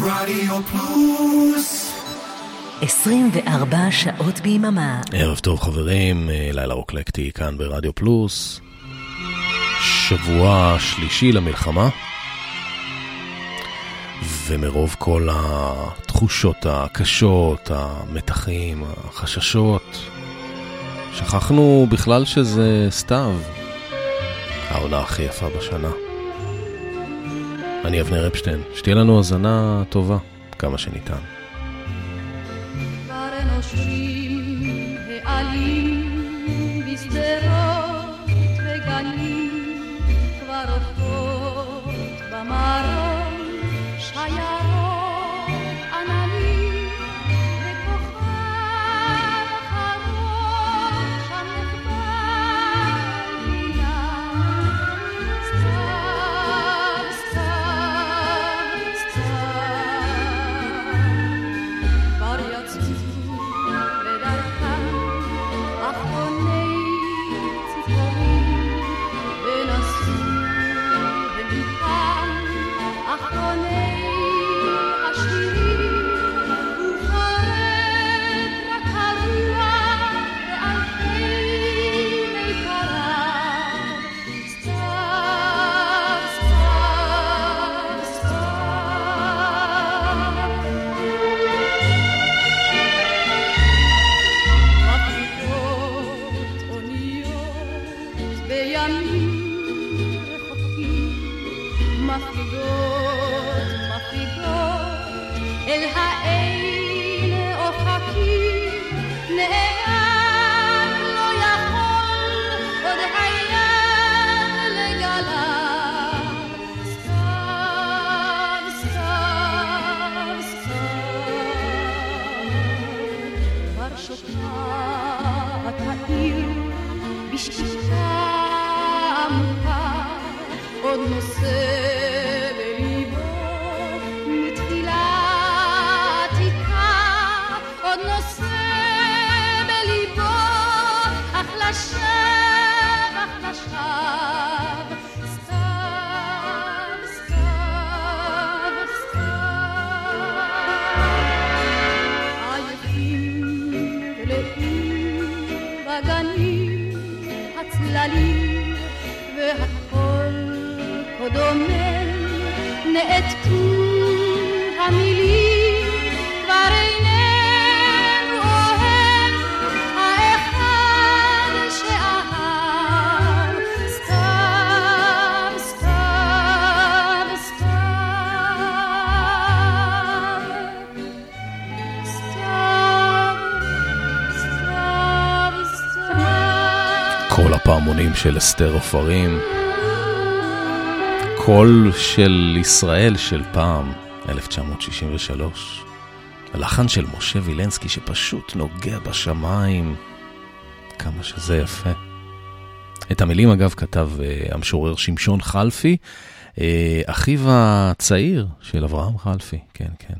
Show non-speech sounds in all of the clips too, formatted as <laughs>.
רדיו פלוס 24 שעות ביממה. ערב טוב חברים, אה, לילה רוקלקטי כאן ברדיו פלוס. שבוע שלישי למלחמה. ומרוב כל התחושות הקשות, המתחים, החששות, שכחנו בכלל שזה סתיו, העונה הכי יפה בשנה. אני אבנר אפשטיין, שתהיה לנו האזנה טובה, כמה שניתן. Bishki. של אסתר עופרים, קול של ישראל של פעם, 1963. הלחן של משה וילנסקי שפשוט נוגע בשמיים, כמה שזה יפה. את המילים אגב כתב uh, המשורר שמשון חלפי, uh, אחיו הצעיר של אברהם חלפי, כן, כן.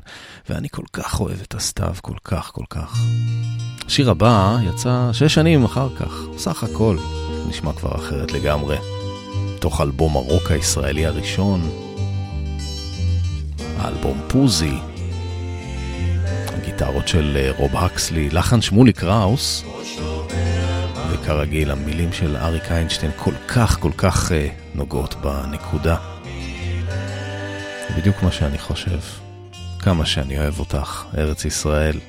ואני כל כך אוהב את הסתיו, כל כך, כל כך. השיר הבא יצא שש שנים אחר כך, סך הכל, נשמע כבר אחרת לגמרי. תוך אלבום הרוק הישראלי הראשון, האלבום פוזי, הגיטרות של אה, רוב הקסלי, לחן שמולי קראוס, וכרגיל המילים של אריק איינשטיין כל כך כל כך אה, נוגעות בנקודה. זה בדיוק מה שאני חושב. כמה שאני אוהב אותך, ארץ ישראל.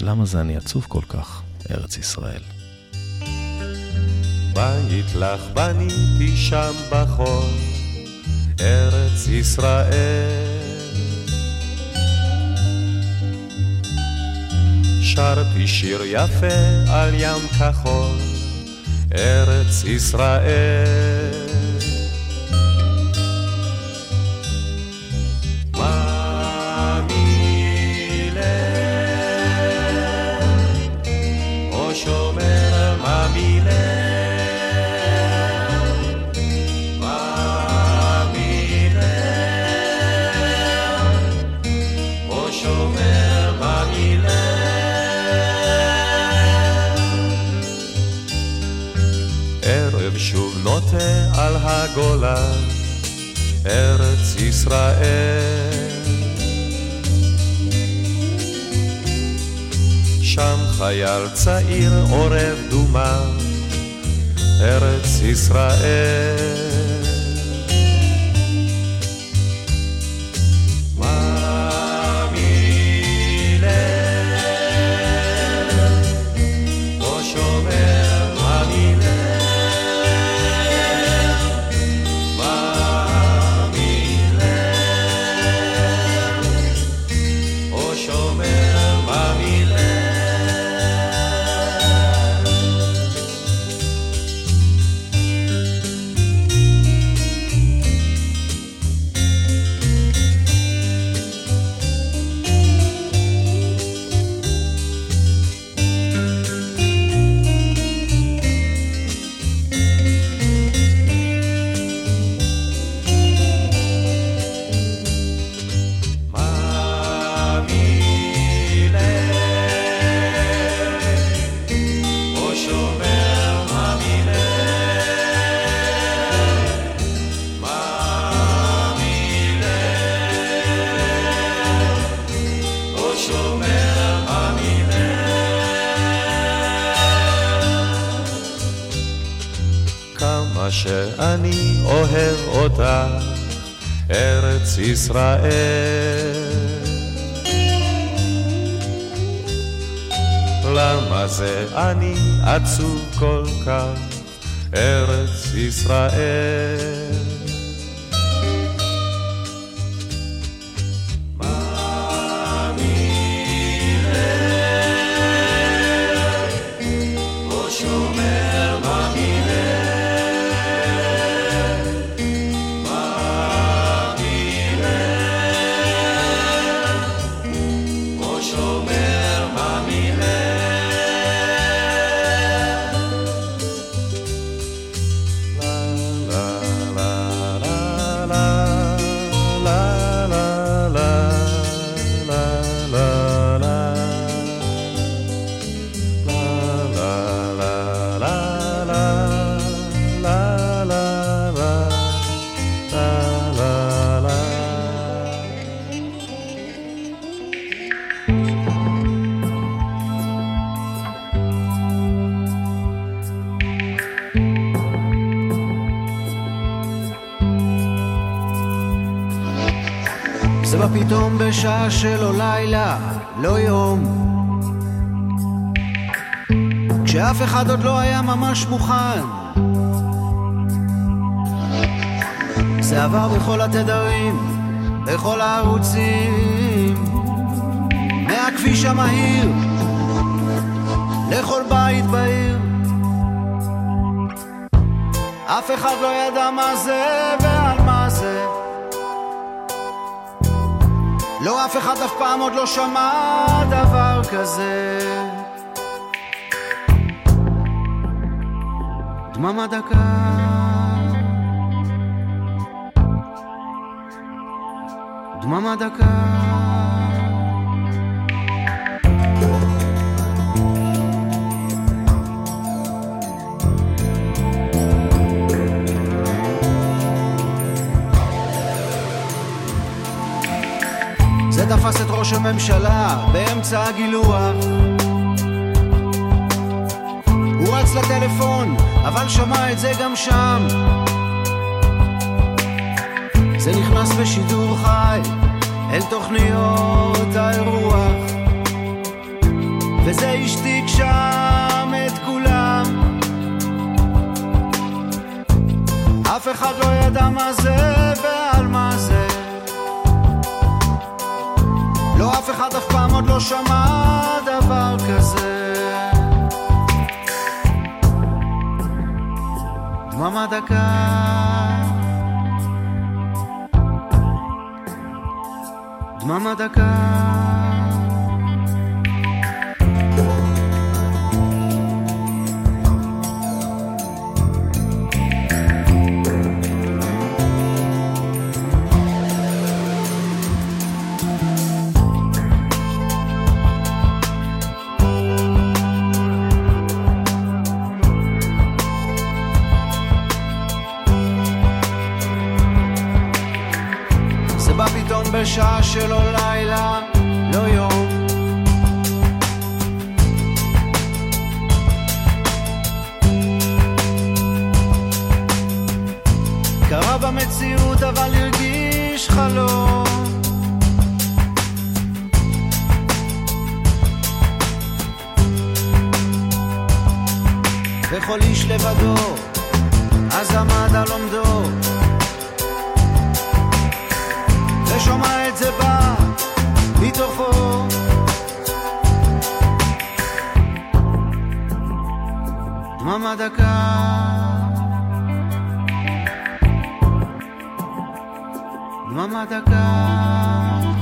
למה זה אני עצוב כל כך, ארץ ישראל? בית לך בניתי שם בחול, ארץ ישראל. שרתי שיר יפה על ים כחול, ארץ ישראל. הגולה, ארץ ישראל. שם חייל צעיר עורב דומה, ארץ ישראל. ארץ ישראל. למה זה אני עצוב כל כך, ארץ ישראל? שלא לילה, לא יום. כשאף אחד עוד לא היה ממש מוכן. זה עבר בכל התדרים, בכל הערוצים, מהכביש המהיר לכל בית בעיר. אף אחד לא ידע מה זה לא, אף אחד אף פעם עוד לא שמע דבר כזה. דממה דקה. דממה דקה. זה תפס את ראש הממשלה באמצע הגילוח. הוא רץ לטלפון, אבל שמע את זה גם שם. זה נכנס בשידור חי אל תוכניות האירוח, וזה השתיק שם את כולם. אף אחד לא ידע מה זה אחד אף פעם עוד לא שמע דבר כזה. דממה דקה. דממה דקה. לישון בשעה שלא לילה, לא יום. קרה במציאות אבל הרגיש חלום. וכל איש לבדו, אז עמד על עומדו. ושומע את זה בא מתוכו דממה דקה. דממה דקה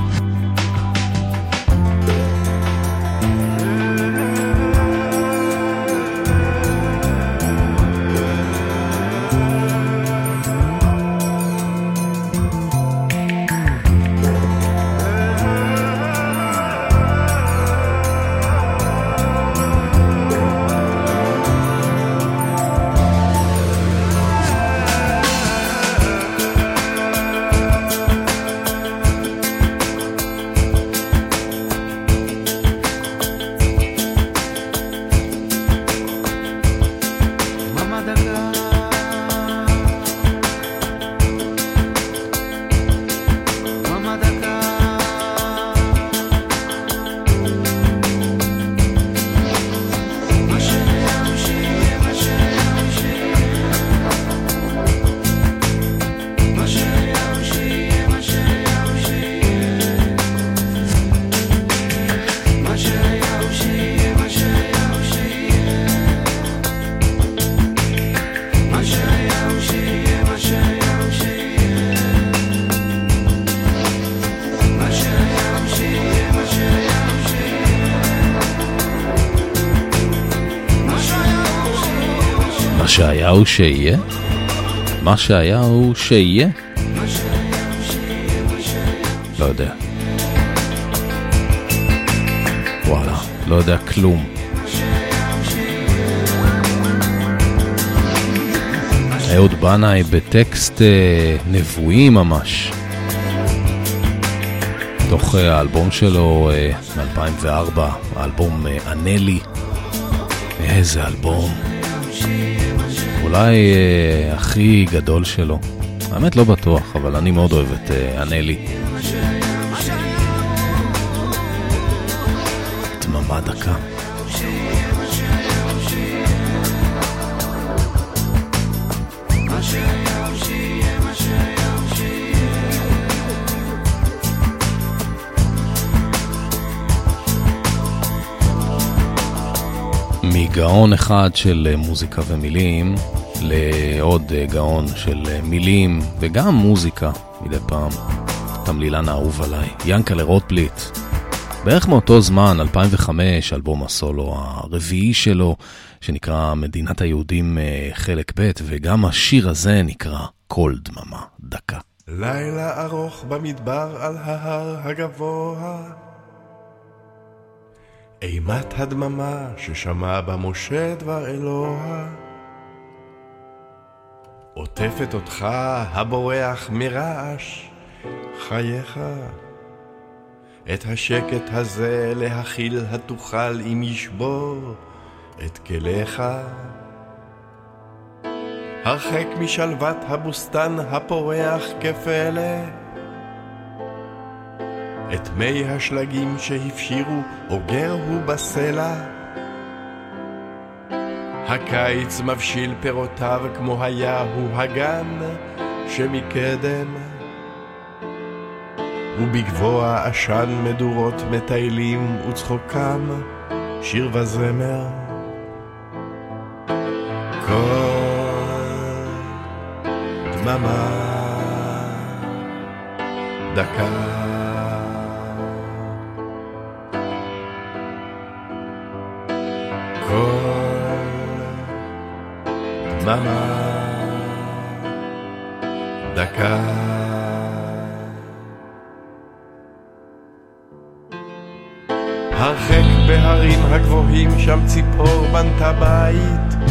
שהיה הוא שיהיה, מה שהיה הוא שיהיה? לא יודע. וואלה, לא יודע כלום. אהוד בנאי בטקסט אה, נבואי ממש. תוך אה, האלבום שלו אה, מ-2004, האלבום ענה לי. איזה אלבום. אולי אה, הכי גדול שלו. האמת לא בטוח, אבל אני מאוד אוהב את אה, לי. דממה דקה. מגאון אחד של אה, מוזיקה ומילים לעוד אה, גאון של אה, מילים וגם מוזיקה מדי פעם. תמלילן האהוב עליי, ינקלה רוטבליט. בערך מאותו זמן, 2005, אלבום הסולו הרביעי שלו, שנקרא מדינת היהודים חלק ב', וגם השיר הזה נקרא קול דממה, דקה. לילה ארוך במדבר על ההר הגבוה. אימת הדממה ששמע בה משה דבר אלוה. עוטפת אותך הבורח מרעש חייך. את השקט הזה להכיל התוכל אם ישבור את כליך. הרחק משלוות הבוסתן הפורח כפלא. את מי השלגים שהפשירו אוגר הוא בסלע. הקיץ מבשיל פירותיו כמו היה הוא הגן שמקדם. ובגבוה עשן מדורות מטיילים וצחוקם שיר וזמר. קול דממה דקה דממה דקה. הרחק בהרים הגבוהים שם ציפור בנתה בית.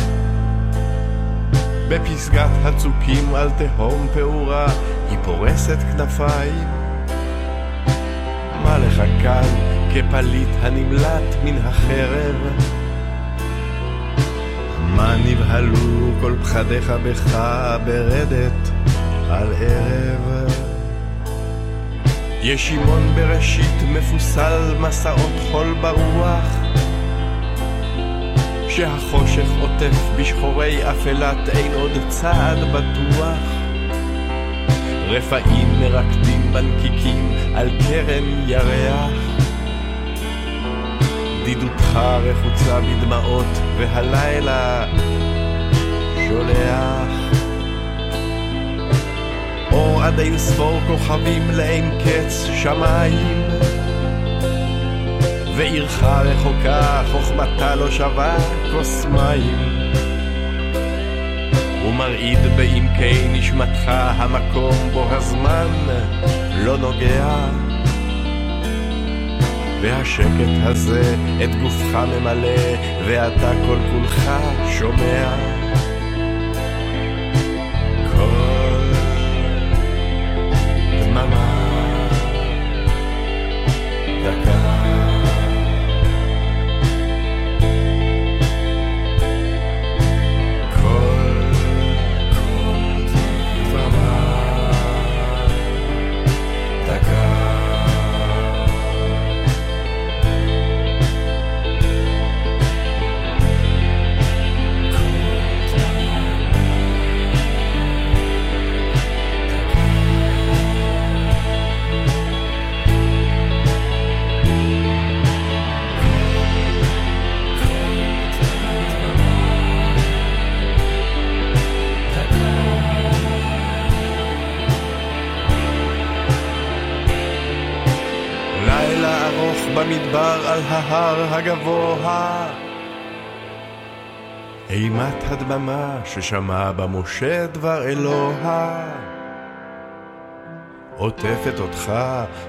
בפסגת הצוקים על תהום פעורה היא פורסת כנפיים. מה לך כאן כפליט הנמלט מן החרב? מה נבהלו כל פחדיך בך ברדת על ערב. ישימון בראשית מפוסל מסעות חול ברוח, כשהחושך עוטף בשחורי אפלת אין עוד צעד בטוח. רפאים מרקדים בנקיקים על קרן ירח. בדידותך רחוצה בדמעות והלילה שולח. אור עד אין ספור כוכבים לאין קץ שמיים. ועירך רחוקה, חוכמתה לא שווה כוס מים. ומרעיד בעמקי נשמתך המקום בו הזמן לא נוגע. והשקט הזה את גופך ממלא, ואתה כל כולך שומע. ההר הגבוה. אימת הדממה ששמע במשה דבר אלוה. עוטפת אותך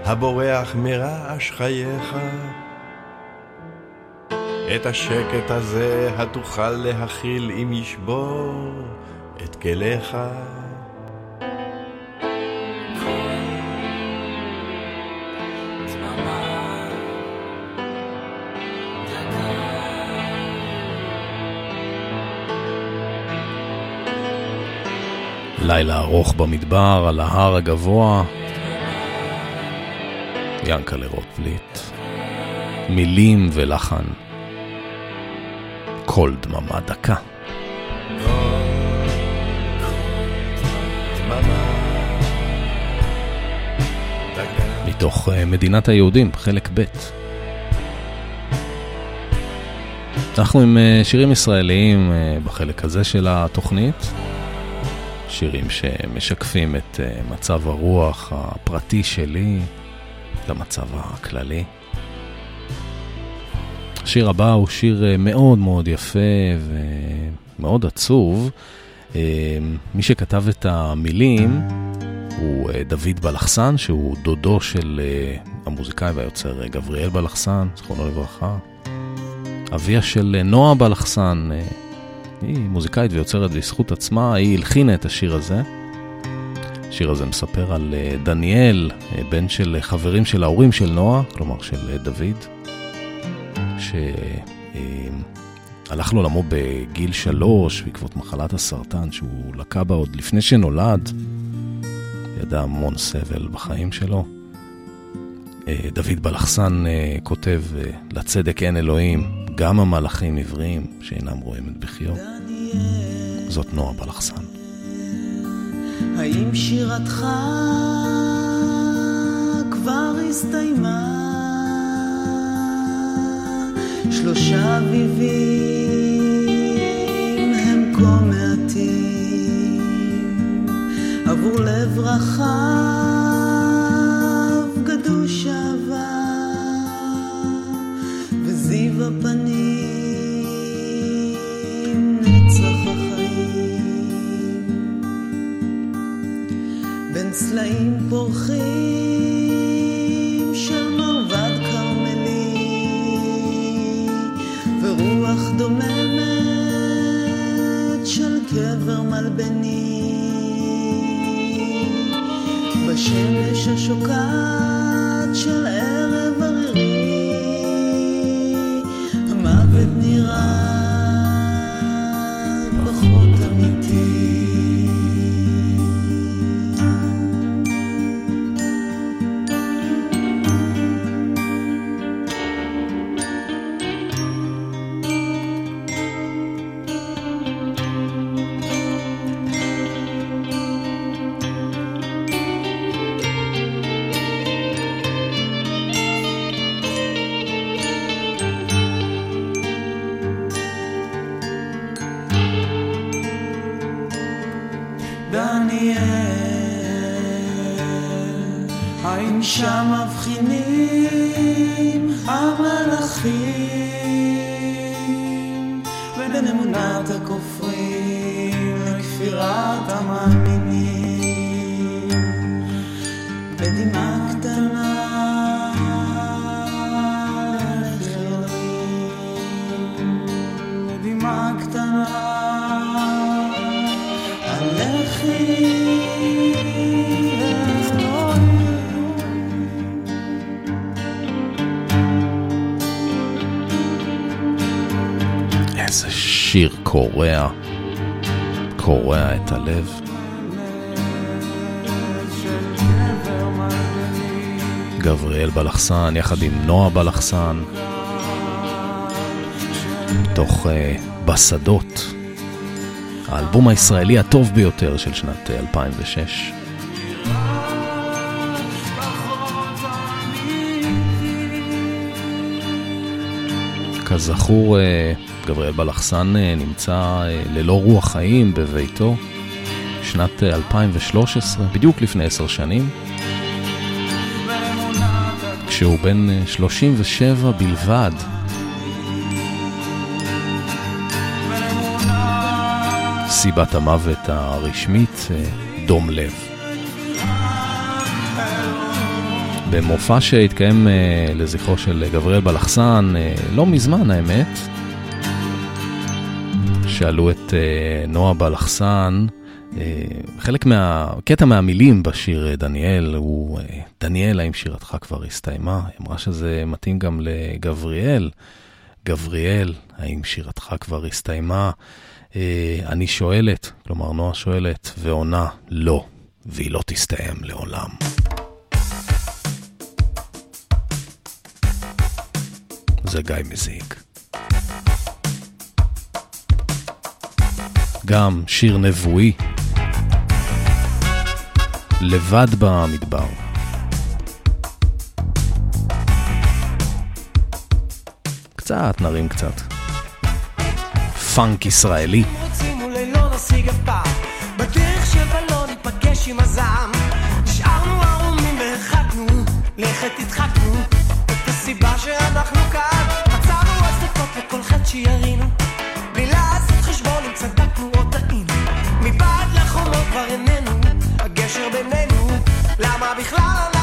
הבורח מרעש חייך. את השקט הזה התוכל להכיל אם ישבור את כליך. לילה ארוך במדבר, על ההר הגבוה. ינקלה רוטבליט. מילים ולחן. קול דממה דקה. מתוך אה, מדינת היהודים, חלק ב'. אנחנו עם אה, שירים ישראליים אה, בחלק הזה של התוכנית. שירים שמשקפים את אה, מצב הרוח הפרטי שלי למצב הכללי. השיר הבא הוא שיר אה, מאוד מאוד יפה ומאוד עצוב. אה, מי שכתב את המילים הוא דוד בלחסן, שהוא דודו של המוזיקאי והיוצר גבריאל בלחסן, זכרונו לברכה. אביה של נועה בלחסן, היא מוזיקאית ויוצרת בזכות עצמה, היא הלחינה את השיר הזה. השיר הזה מספר על אה, דניאל, אה, בן של אה, חברים של ההורים של נועה, כלומר של דוד, שהלך לעולמו בגיל שלוש בעקבות מחלת הסרטן שהוא לקה בה עוד לפני שנולד. ידע המון סבל בחיים שלו. דוד בלחסן כותב, לצדק אין אלוהים, גם המלאכים עיוורים שאינם רואים את בחיו. זאת נועה בלחסן. האם שירתך כבר הסתיימה? שלושה אביבים הם כה מעטים עבור לב רחב הפנים נצח החיים. בין סלעים פורחים של מרבד כרמלי ורוח דוממת של קבר מלבני. בשמש השוקעת של ערב קורע, קורע את הלב. גבריאל בלחסן יחד עם נועה בלחסן, מתוך uh, בשדות, האלבום הישראלי הטוב ביותר של שנת אה, 2006. כזכור, אה, גבריאל בלחסן אה, נמצא אה, ללא רוח חיים בביתו, שנת אה, 2013, בדיוק לפני עשר שנים, כשהוא בן אה, 37 בלבד. סיבת המוות הרשמית, אה, דום לב. במופע שהתקיים אה, לזכרו של גבריאל בלחסן, אה, לא מזמן האמת, שאלו את אה, נועה בלחסן, אה, חלק מה... קטע מהמילים בשיר אה, דניאל הוא, דניאל, האם שירתך כבר הסתיימה? היא אמרה שזה מתאים גם לגבריאל. גבריאל, האם שירתך כבר הסתיימה? אני שואלת, כלומר נועה שואלת, ועונה לא, והיא לא תסתיים לעולם. זה גיא מזיק. גם שיר נבואי, לבד במדבר. קצת, נרים קצת. פאנק ישראלי. לא שירינו כבר איננו הגשר בינינו. למה בכלל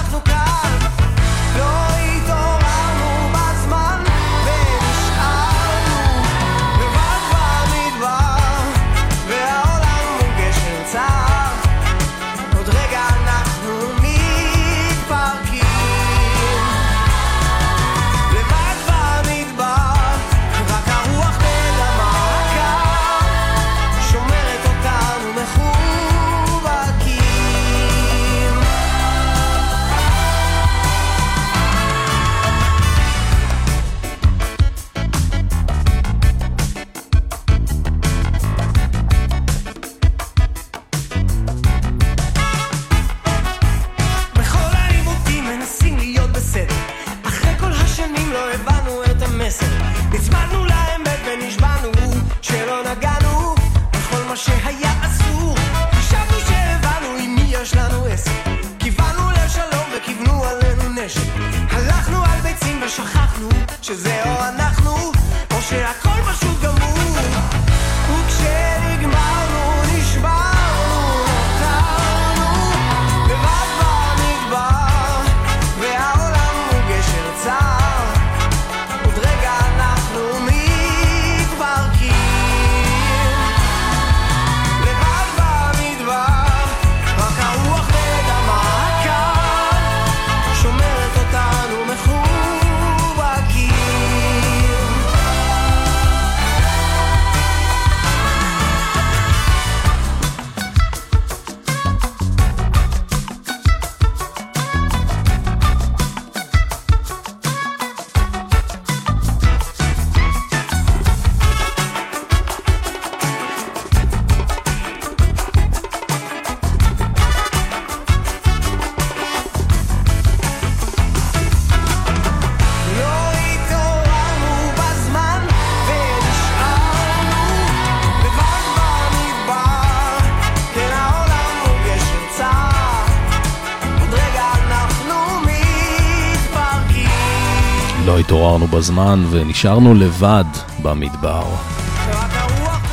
בזמן ונשארנו לבד במדבר.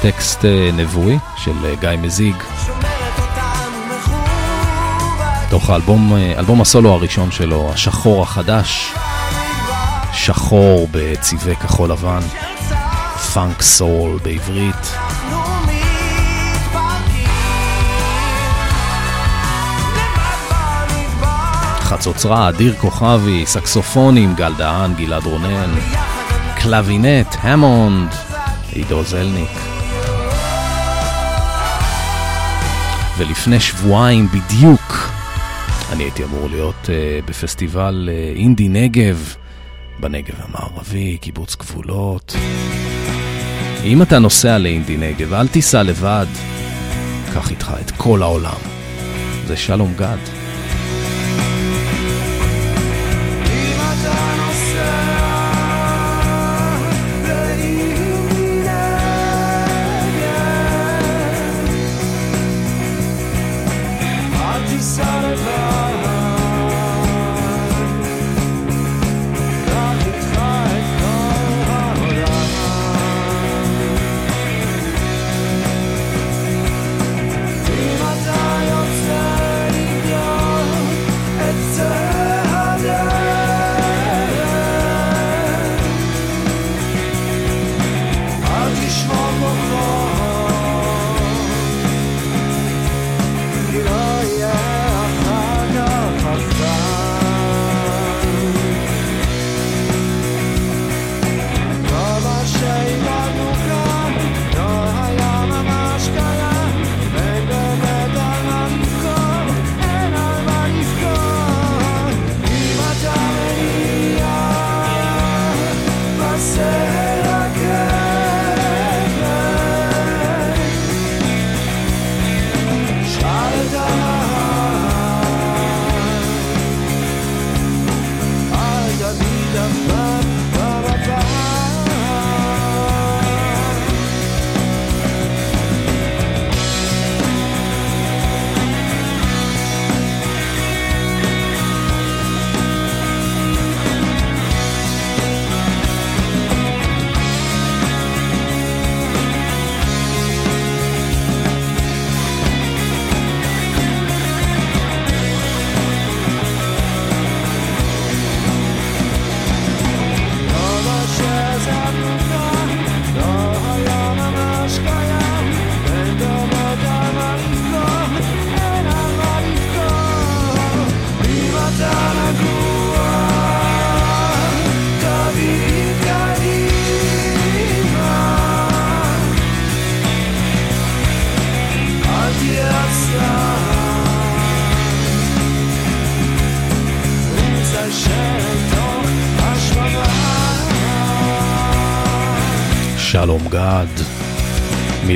טקסט אה, נבואי של אה, גיא מזיג. תוך האלבום, אה, אלבום הסולו הראשון שלו, השחור החדש. שחור בצבעי כחול לבן. פאנק סול בעברית. חצוצרה, אדיר כוכבי, סקסופונים, גל דהן, גלעד רונן, קלווינט, המונד, עידו זלניק. ולפני שבועיים בדיוק, אני הייתי אמור להיות uh, בפסטיבל uh, אינדי נגב, בנגב המערבי, קיבוץ גבולות. אם אתה נוסע לאינדי נגב, אל תיסע לבד, קח איתך את כל העולם. זה שלום גד.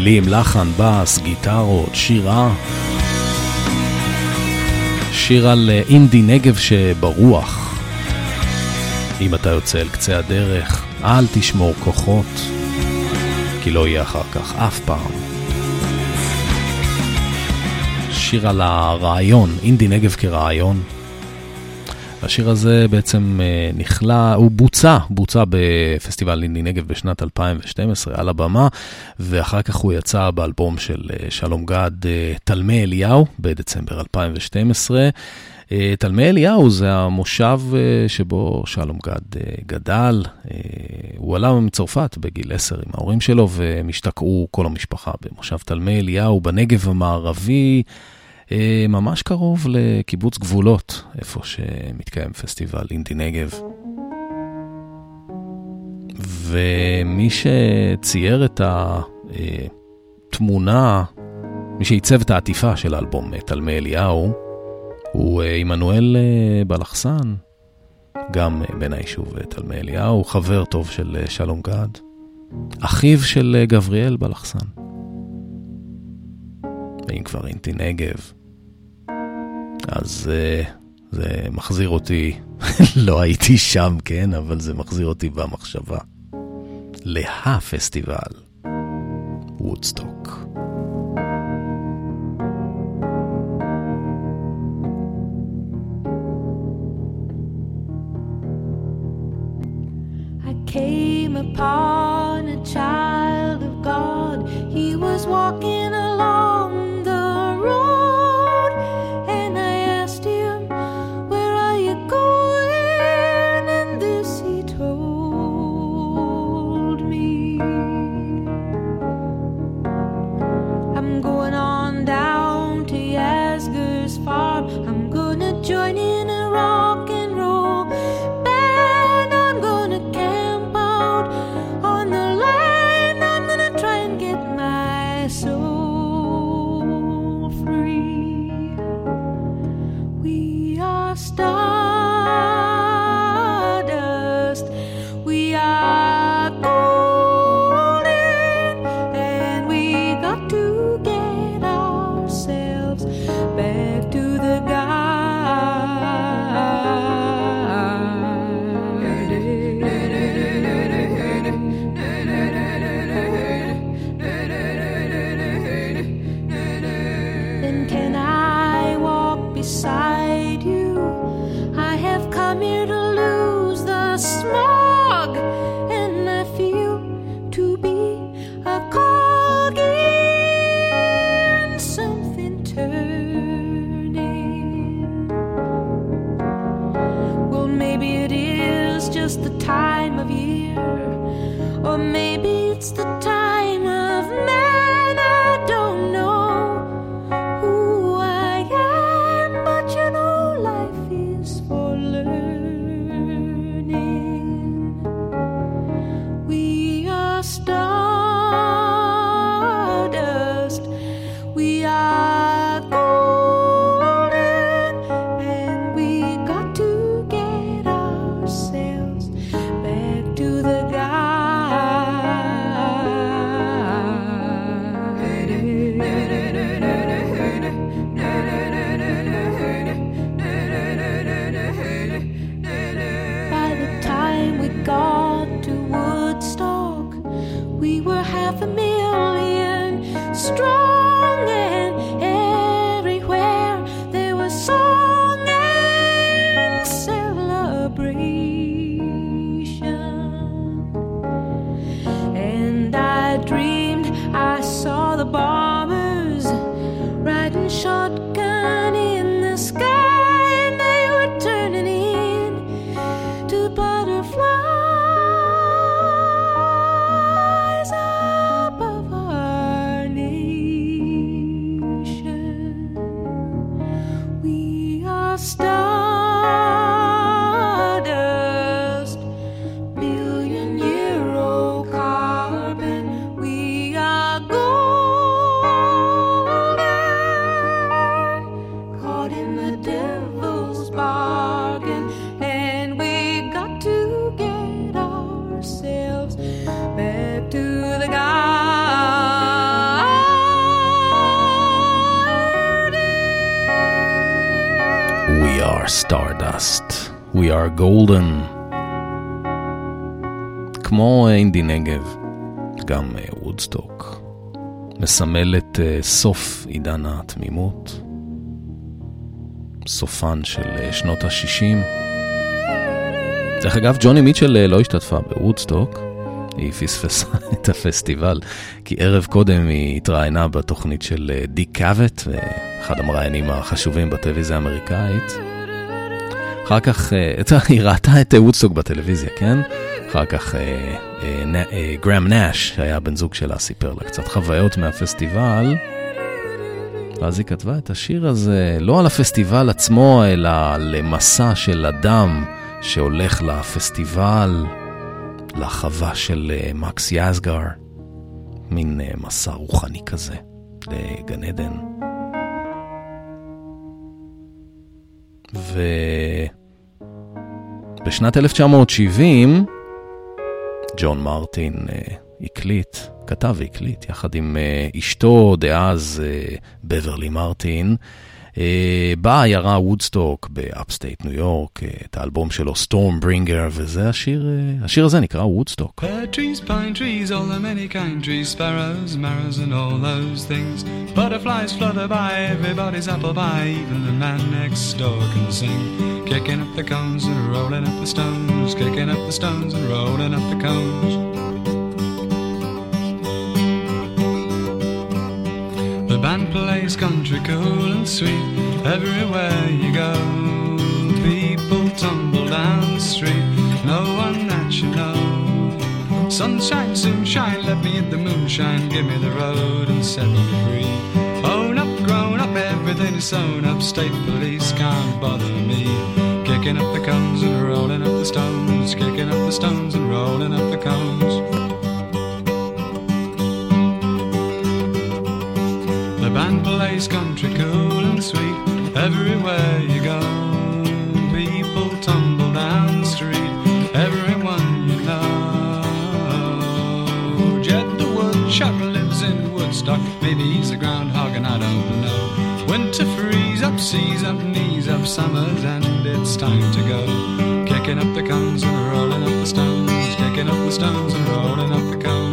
מילים, לחן, בס, גיטרות, שירה. שיר על אה, אינדי נגב שברוח. אם אתה יוצא אל קצה הדרך, אל תשמור כוחות, כי לא יהיה אחר כך אף פעם. שיר על הרעיון, אינדי נגב כרעיון. השיר הזה בעצם אה, נכלא, הוא בוצע, בוצע בפסטיבל אינדי נגב בשנת 2012 על הבמה, ואחר כך הוא יצא באלבום של אה, שלום גד, אה, תלמי אליהו, בדצמבר 2012. תלמי אליהו זה המושב שבו שלום גד גדל. הוא עלה מצרפת בגיל 10 עם ההורים שלו, והם השתקעו כל המשפחה במושב תלמי אליהו בנגב המערבי. אה, ממש קרוב לקיבוץ גבולות, איפה שמתקיים פסטיבל אינדי נגב. ומי שצייר את התמונה, מי שעיצב את העטיפה של האלבום תלמי אליהו, הוא אה, עמנואל אה, בלחסן, גם בן היישוב תלמי אליהו, חבר טוב של שלום גד, אחיו של גבריאל בלחסן. ואם כבר אינתי נגב, אז uh, זה מחזיר אותי, <laughs> לא הייתי שם, כן, אבל זה מחזיר אותי במחשבה. להפסטיבל, וודסטוק. upon a child of God. He was walking along. are stardust, we are golden. כמו אינדי נגב, גם אה, וודסטוק, מסמל את אה, סוף עידן התמימות, סופן של אה, שנות ה-60. דרך אגב, ג'וני מיטשל לא השתתפה בוודסטוק, היא פספסה <laughs> את הפסטיבל, כי ערב קודם היא התראיינה בתוכנית של דיק קאבט, אחד המראיינים החשובים בטלוויזיה האמריקאית. אחר כך, אה, היא ראתה את אה, וודסטוק בטלוויזיה, כן? אחר כך אה, גרם נאש, שהיה בן זוג שלה, סיפר לה קצת חוויות מהפסטיבל. ואז היא כתבה את השיר הזה לא על הפסטיבל עצמו, אלא על מסע של אדם שהולך לפסטיבל, לחווה של מקס יזגר, מין מסע רוחני כזה לגן עדן. ובשנת 1970, ג'ון מרטין אה, הקליט, כתב והקליט, יחד עם אה, אשתו דאז אה, בברלי מרטין, בעיירה וודסטוק ב upstate ניו יורק, אה, את האלבום שלו Stormbringer, וזה השיר, אה, השיר הזה נקרא וודסטוק. Trees, pine trees, all the many kind trees, sparrows, marrows, and all those things. Butterflies flutter by, everybody's apple pie, even the man next door can sing. Kicking up the cones and rolling up the stones, kicking up the stones and rolling up the cones. Band plays country cool and sweet everywhere you go. People tumble down the street, no one that you know. Sunshine, soon shine, let me in the moonshine, give me the road and set me free. Own up, grown up, everything is sewn up, state police can't bother me. Kicking up the cones and rolling up the stones, kicking up the stones and rolling up the cones. Band plays country cool and sweet everywhere you go. People tumble down the street, everyone you know. Jed the woodchuck lives in Woodstock. Maybe he's a groundhog and I don't know. Winter freeze up, seas up, knees up, summer's and it's time to go. Kicking up the cones and rolling up the stones, kicking up the stones and rolling up the cones.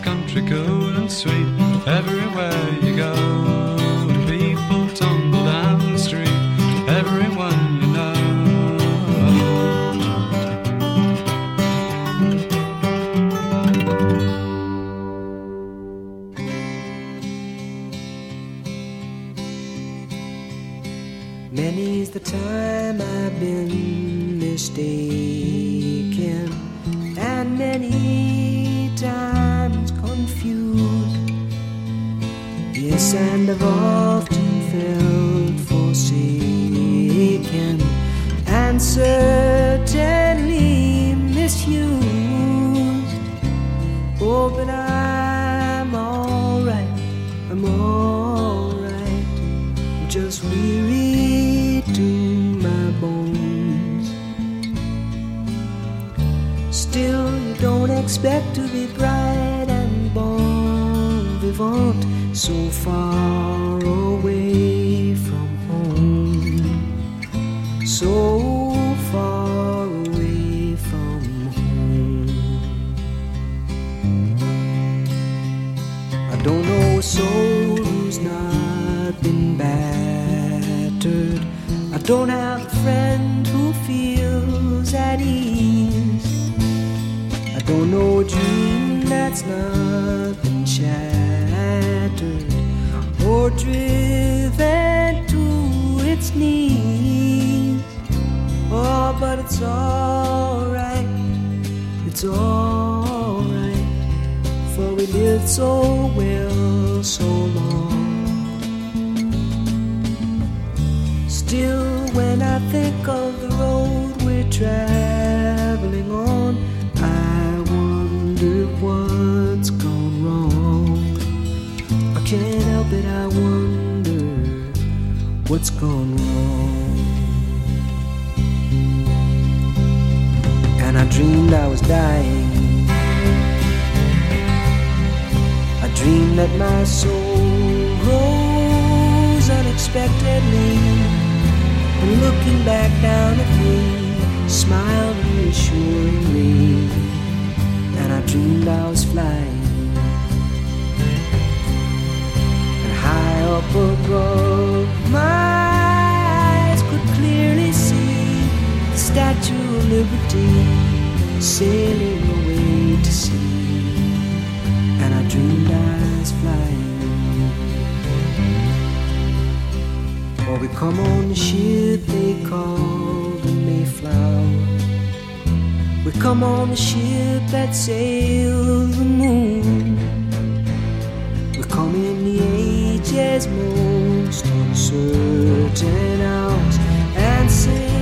Country cool and sweet everywhere you go. Don't have a friend who feels at ease. I don't know a dream that's not been shattered or driven to its knees. Oh, but it's alright, it's alright, for we lived so well so long. Still, think of the road we're traveling on, I wonder what's gone wrong. I can't help it, I wonder what's gone wrong. And I dreamed I was dying. I dreamed that my soul rose unexpectedly. Looking back down at me, smiled reassuringly. And I dreamed I was flying. And high up above, my eyes could clearly see the Statue of Liberty sailing away to sea. And I dreamed I was flying. Or we come on the ship they call the Mayflower. We come on the ship that sails the moon. We come in the age's most uncertain hours and sing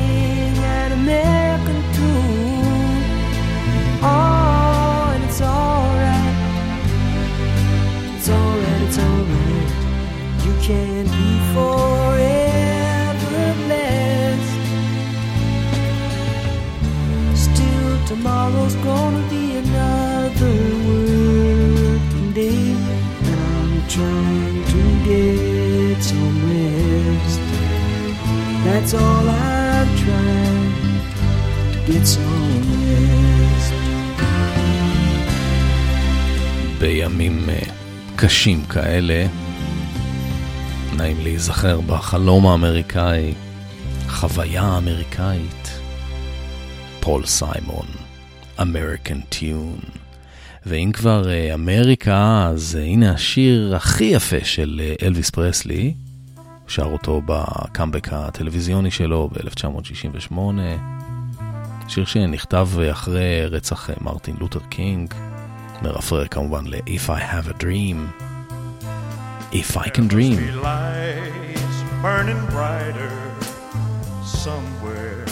כאלה, נעים להיזכר בחלום האמריקאי, חוויה האמריקאית. פול סיימון, American Tune. ואם כבר אה, אמריקה, אז אה, הנה השיר הכי יפה של אה, אלוויס פרסלי, שר אותו בקאמבק הטלוויזיוני שלו ב-1968. שיר שנכתב אחרי רצח מרטין לותר קינג, מרפרר כמובן ל-If I have a dream. If I can dream. burning brighter somewhere.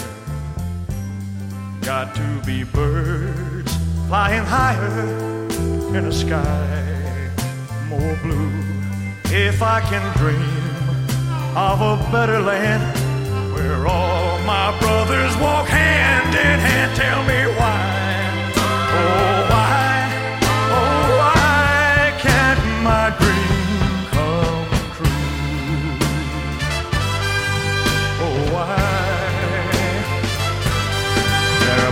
Got to be birds flying higher in a sky more blue. If I can dream of a better land where all my brothers walk hand in hand, tell me why. Oh,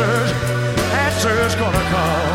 answers, answers gonna come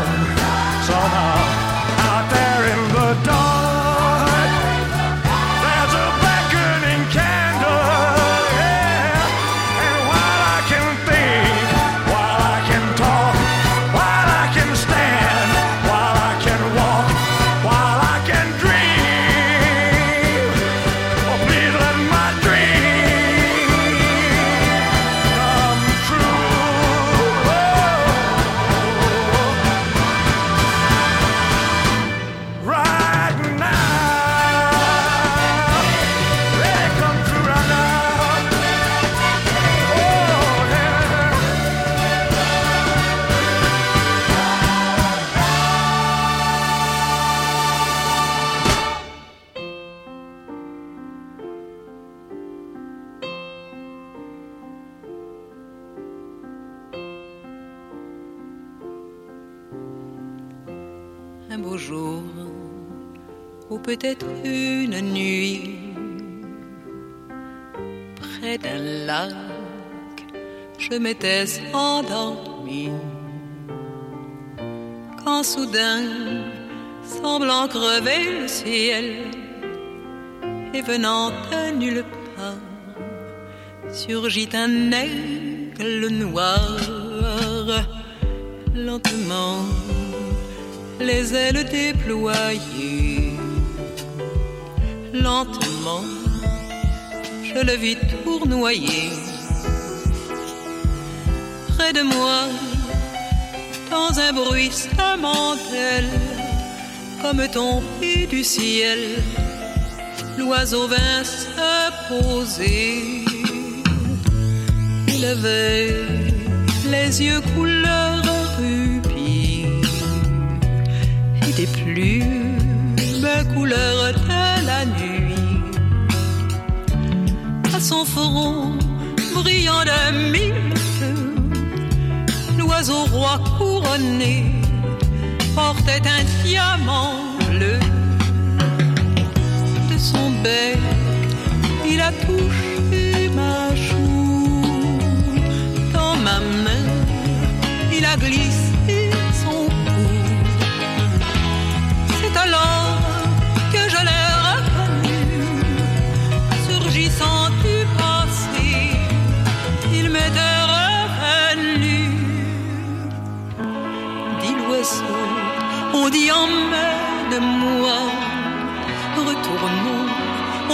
beau jour, ou peut-être une nuit, près d'un lac, je m'étais endormi. Quand soudain, semblant crever le ciel, et venant de nulle part, surgit un aigle noir, lentement les ailes déployées. Lentement, je le vis tournoyer. Près de moi, dans un bruit mortel, comme tombé du ciel, l'oiseau vint se poser. Il avait les yeux couleur des plumes couleur de la nuit. À son front brillant de mille feux, l'oiseau roi couronné portait un diamant bleu. De son bec, il a touché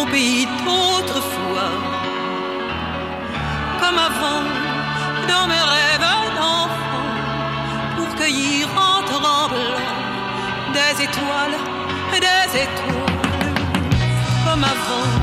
au pays d'autrefois. Comme avant, dans mes rêves d'enfant, pour cueillir en tremblant des étoiles, des étoiles. Comme avant,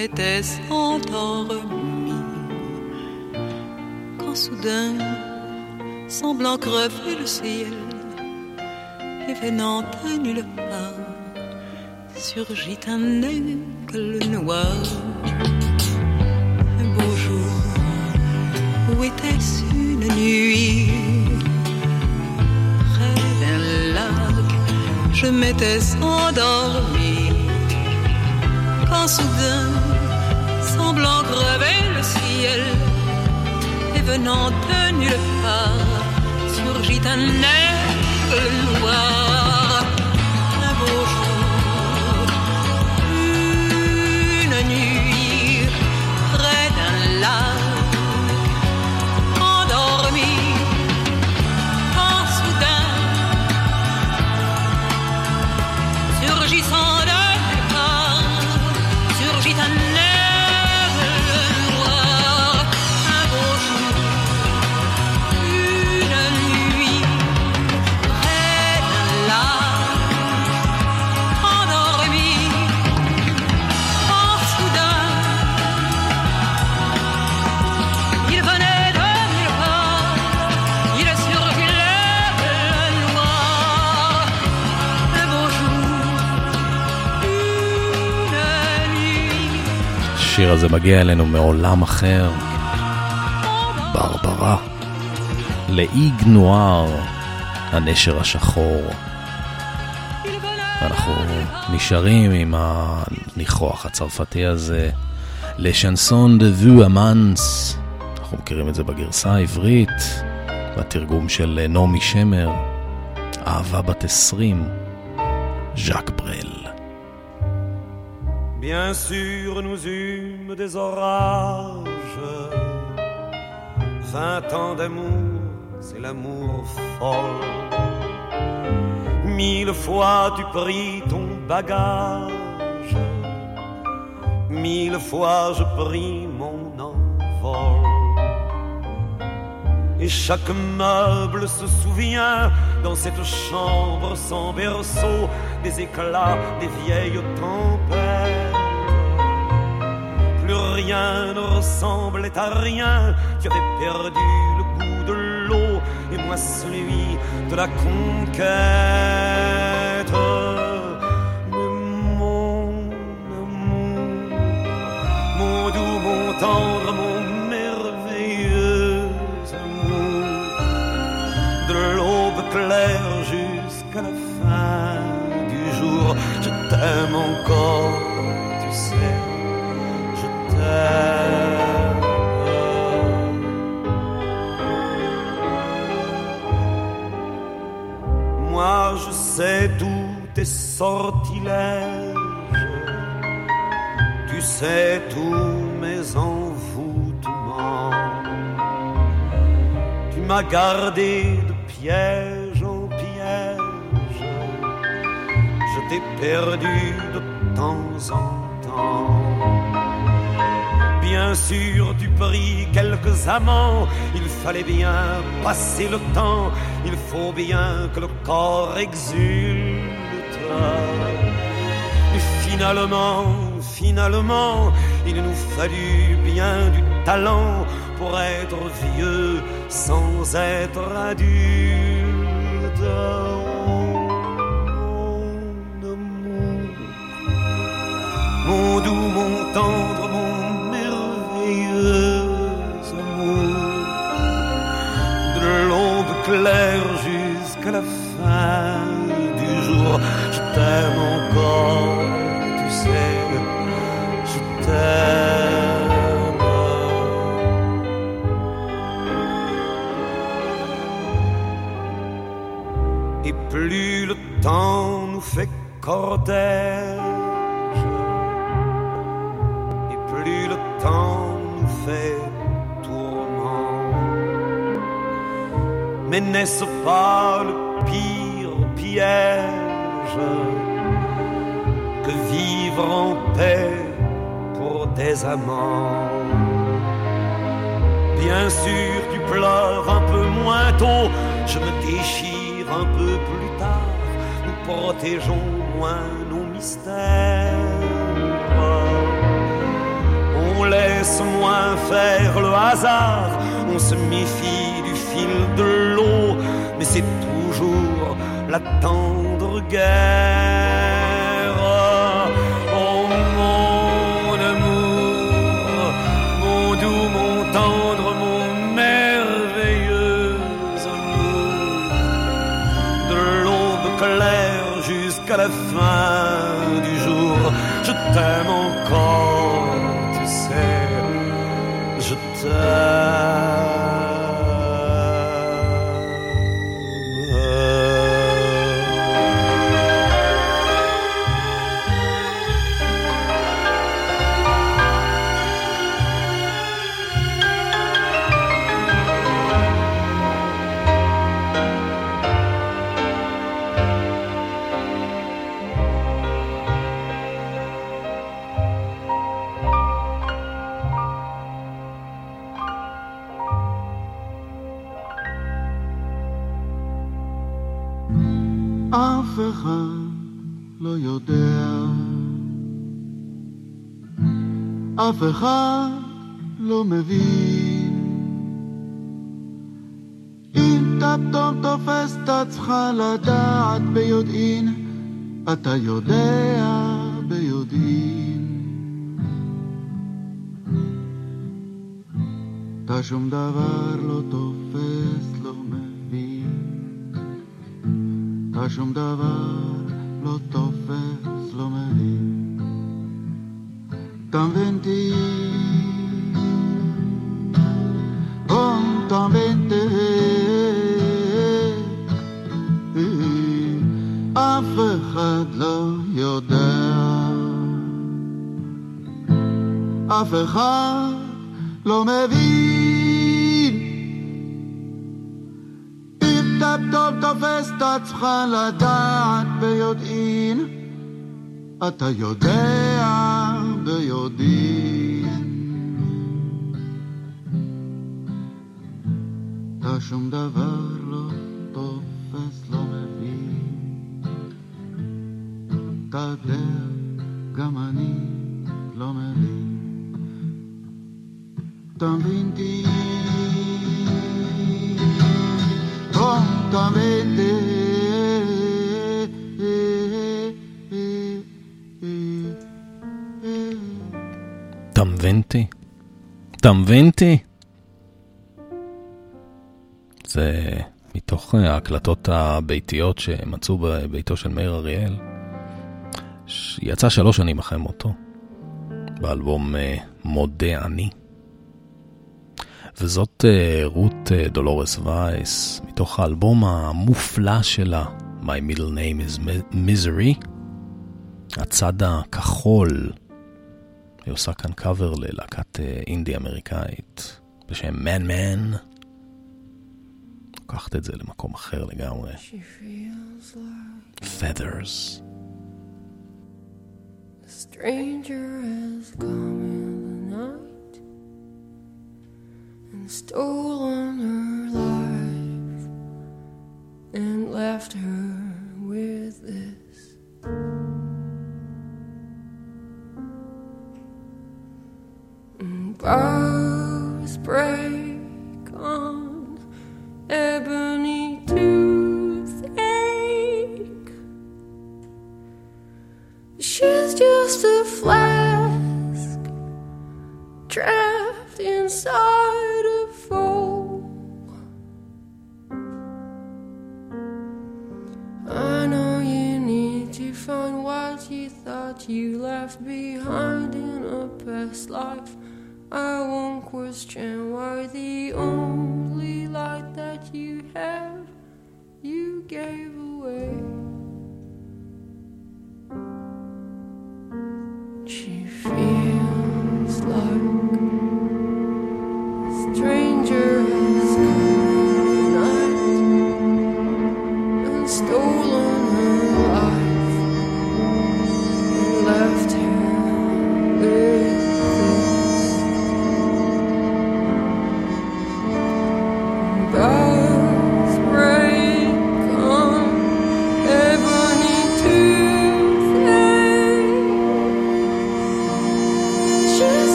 m'étais endormi. Quand soudain, semblant crever le ciel, et venant à nulle part, surgit un aigle noir. Un beau jour, où était-ce une nuit? Près d'un lac, je m'étais endormi. Quand soudain, le ciel, et venant de nulle part, surgit un aigle noir. השיר הזה מגיע אלינו מעולם אחר, ברברה, לאיג נואר, הנשר השחור. ואנחנו נשארים עם הניחוח הצרפתי הזה, לשנסון דה וו אמאנס. אנחנו מכירים את זה בגרסה העברית, בתרגום של נעמי שמר, אהבה בת עשרים, ז'אק ברל. Bien sûr, nous eûmes des orages. Vingt ans d'amour, c'est l'amour folle. Mille fois tu pris ton bagage. Mille fois je pris mon envol. Et chaque meuble se souvient dans cette chambre sans berceau des éclats des vieilles tempêtes. Rien ne ressemblait à rien, tu avais perdu le goût de l'eau et moi celui de la conquête. Mais mon amour, mon doux, mon tendre, mon merveilleux amour, de l'aube claire jusqu'à la fin du jour, je t'aime encore, tes sortilèges, tu sais tous mes envoûtements. m'a gardé de piège en piège. Je t'ai perdu de temps en temps. Bien sûr, tu pris quelques amants, il fallait bien passer le temps, il faut bien que le corps exulte. Et finalement, finalement, il nous fallut bien du talent pour être vieux sans être adulte. Mon mon doux, mon tendre, mon merveilleux amour, de l'aube claire jusqu'à la fin t'aime encore, tu sais, je t'aime. Et plus le temps nous fait cortège, et plus le temps nous fait tourment. Mais n'est-ce pas le pire piège en paix pour des amants? Bien sûr, tu pleures un peu moins tôt, je me déchire un peu plus tard, nous protégeons moins nos mystères. On laisse moins faire le hasard, on se méfie du fil de l'eau, mais c'est toujours la tendre guerre. La fin du jour, je t'aime אחד לא מבין. אם אתה פתאום תופס את עצמך לדעת ביודעין, אתה יודע ביודעין. אתה שום דבר לא תופס, לא מבין. אתה שום דבר לא תופס, אף אחד לא מבין. אם אתה פתאום תופס את עצמך לדעת ביודעין, אתה יודע ביודעין. אתה שום דבר לא תופס, לא מבין. אתה יודע, גם אני לא מבין. אתה מבין אותי? prontamente. מבין אותי? זה מתוך אה, ההקלטות הביתיות שמצאו בביתו של מאיר אריאל. יצא שלוש שנים אחרי מותו, באלבום אה, מודה אני. וזאת אה, רות דולורס וייס, מתוך האלבום המופלא שלה, My Middle Name is Misery, הצד הכחול. היא עושה כאן קאבר ללהקת אה, אינדי אמריקאית בשם Man Man. לוקחת את זה למקום אחר לגמרי. Feathers. stranger has come in the night and stolen her life and left her with this. Boughs break on ebony toothache. She's just a flask trapped inside a foam. I know you need to find what you thought you left behind in a past life. Question why the only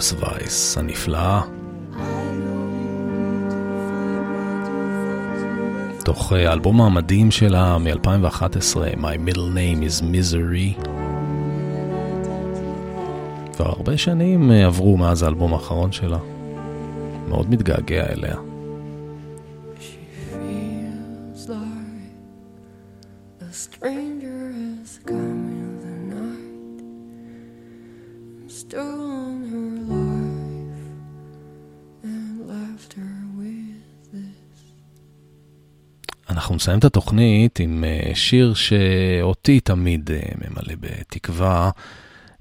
דולורס וייס הנפלאה. תוך אה, האלבום המדהים שלה מ-2011, My Middle Name is Misery. כבר הרבה שנים אה, עברו מאז האלבום האחרון שלה. מאוד מתגעגע אליה. נסיים את התוכנית עם אה, שיר שאותי תמיד אה, ממלא בתקווה.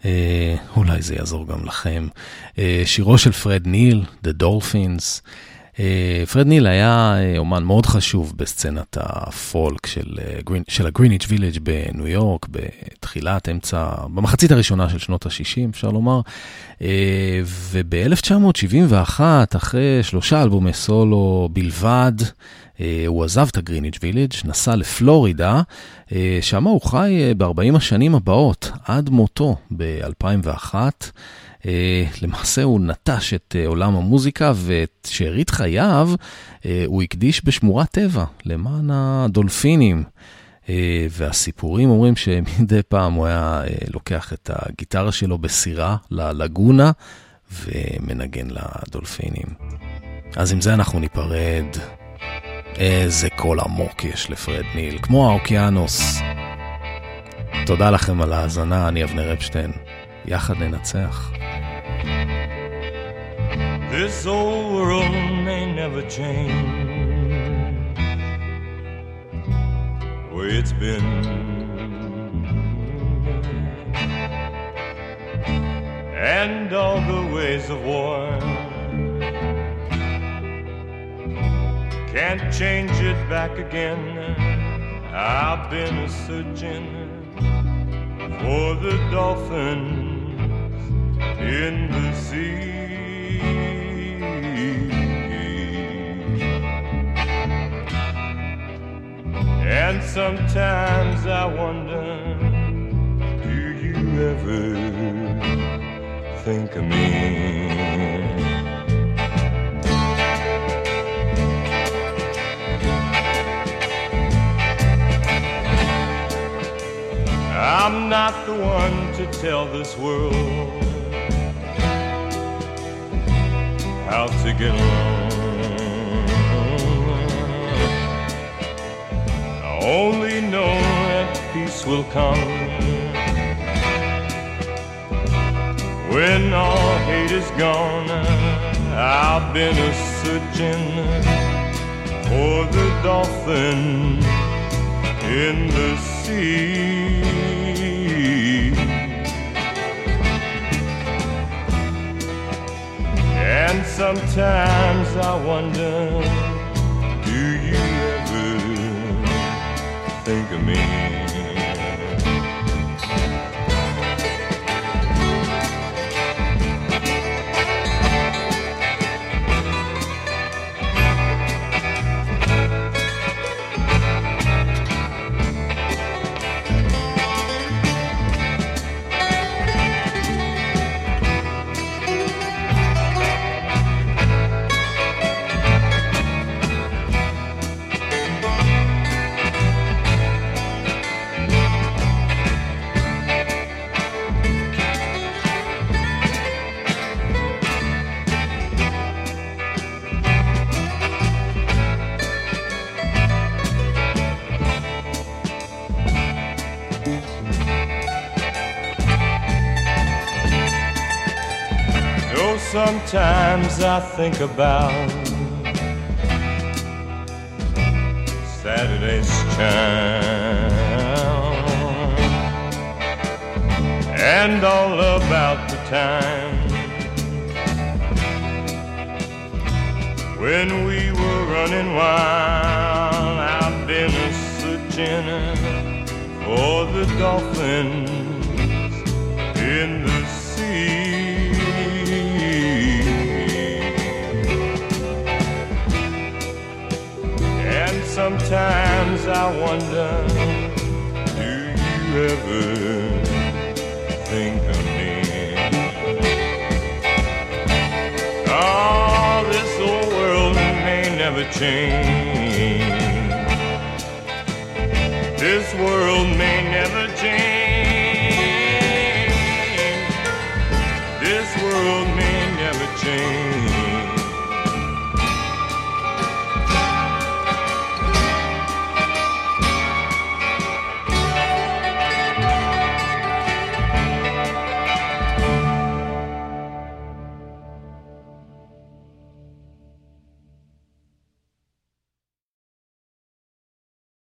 אה, אולי זה יעזור גם לכם. שירו של פרד ניל, The Dolphins. אה, פרד ניל היה אה, אומן מאוד חשוב בסצנת הפולק של, אה, של הגריניץ' וילג' בניו יורק, בתחילת, אמצע, במחצית הראשונה של שנות ה-60, אפשר לומר. אה, וב-1971, אחרי שלושה אלבומי סולו בלבד, הוא עזב את הגריניץ' וילג', נסע לפלורידה, שם הוא חי אה, ב-40 השנים הבאות, עד מותו ב-2001. אה, למעשה הוא נטש את אה, עולם המוזיקה ואת שארית חייו אה, הוא הקדיש בשמורת טבע למען הדולפינים. והסיפורים אומרים שמדי פעם הוא היה לוקח את הגיטרה שלו בסירה ללגונה ומנגן לדולפינים. אז עם זה אנחנו ניפרד. איזה קול עמוק יש לפרד ניל, כמו האוקיינוס. תודה לכם על ההאזנה, אני אבנר אפשטיין. יחד ננצח. This old world may never change the way it's been. And all the ways of war Can't change it back again. I've been a searching for the dolphins in the sea. And sometimes I wonder, do you ever think of me? I'm not the one to tell this world how to get along. I only know that peace will come when all hate is gone. I've been a searching for the dolphin in the sea. And sometimes I wonder, do you ever think of me? I think about. Saturday's child and all about the time. When we were running wild. I've been a searching for the dolphins sometimes I wonder, do you ever think of me? Oh, this old world may never change. This world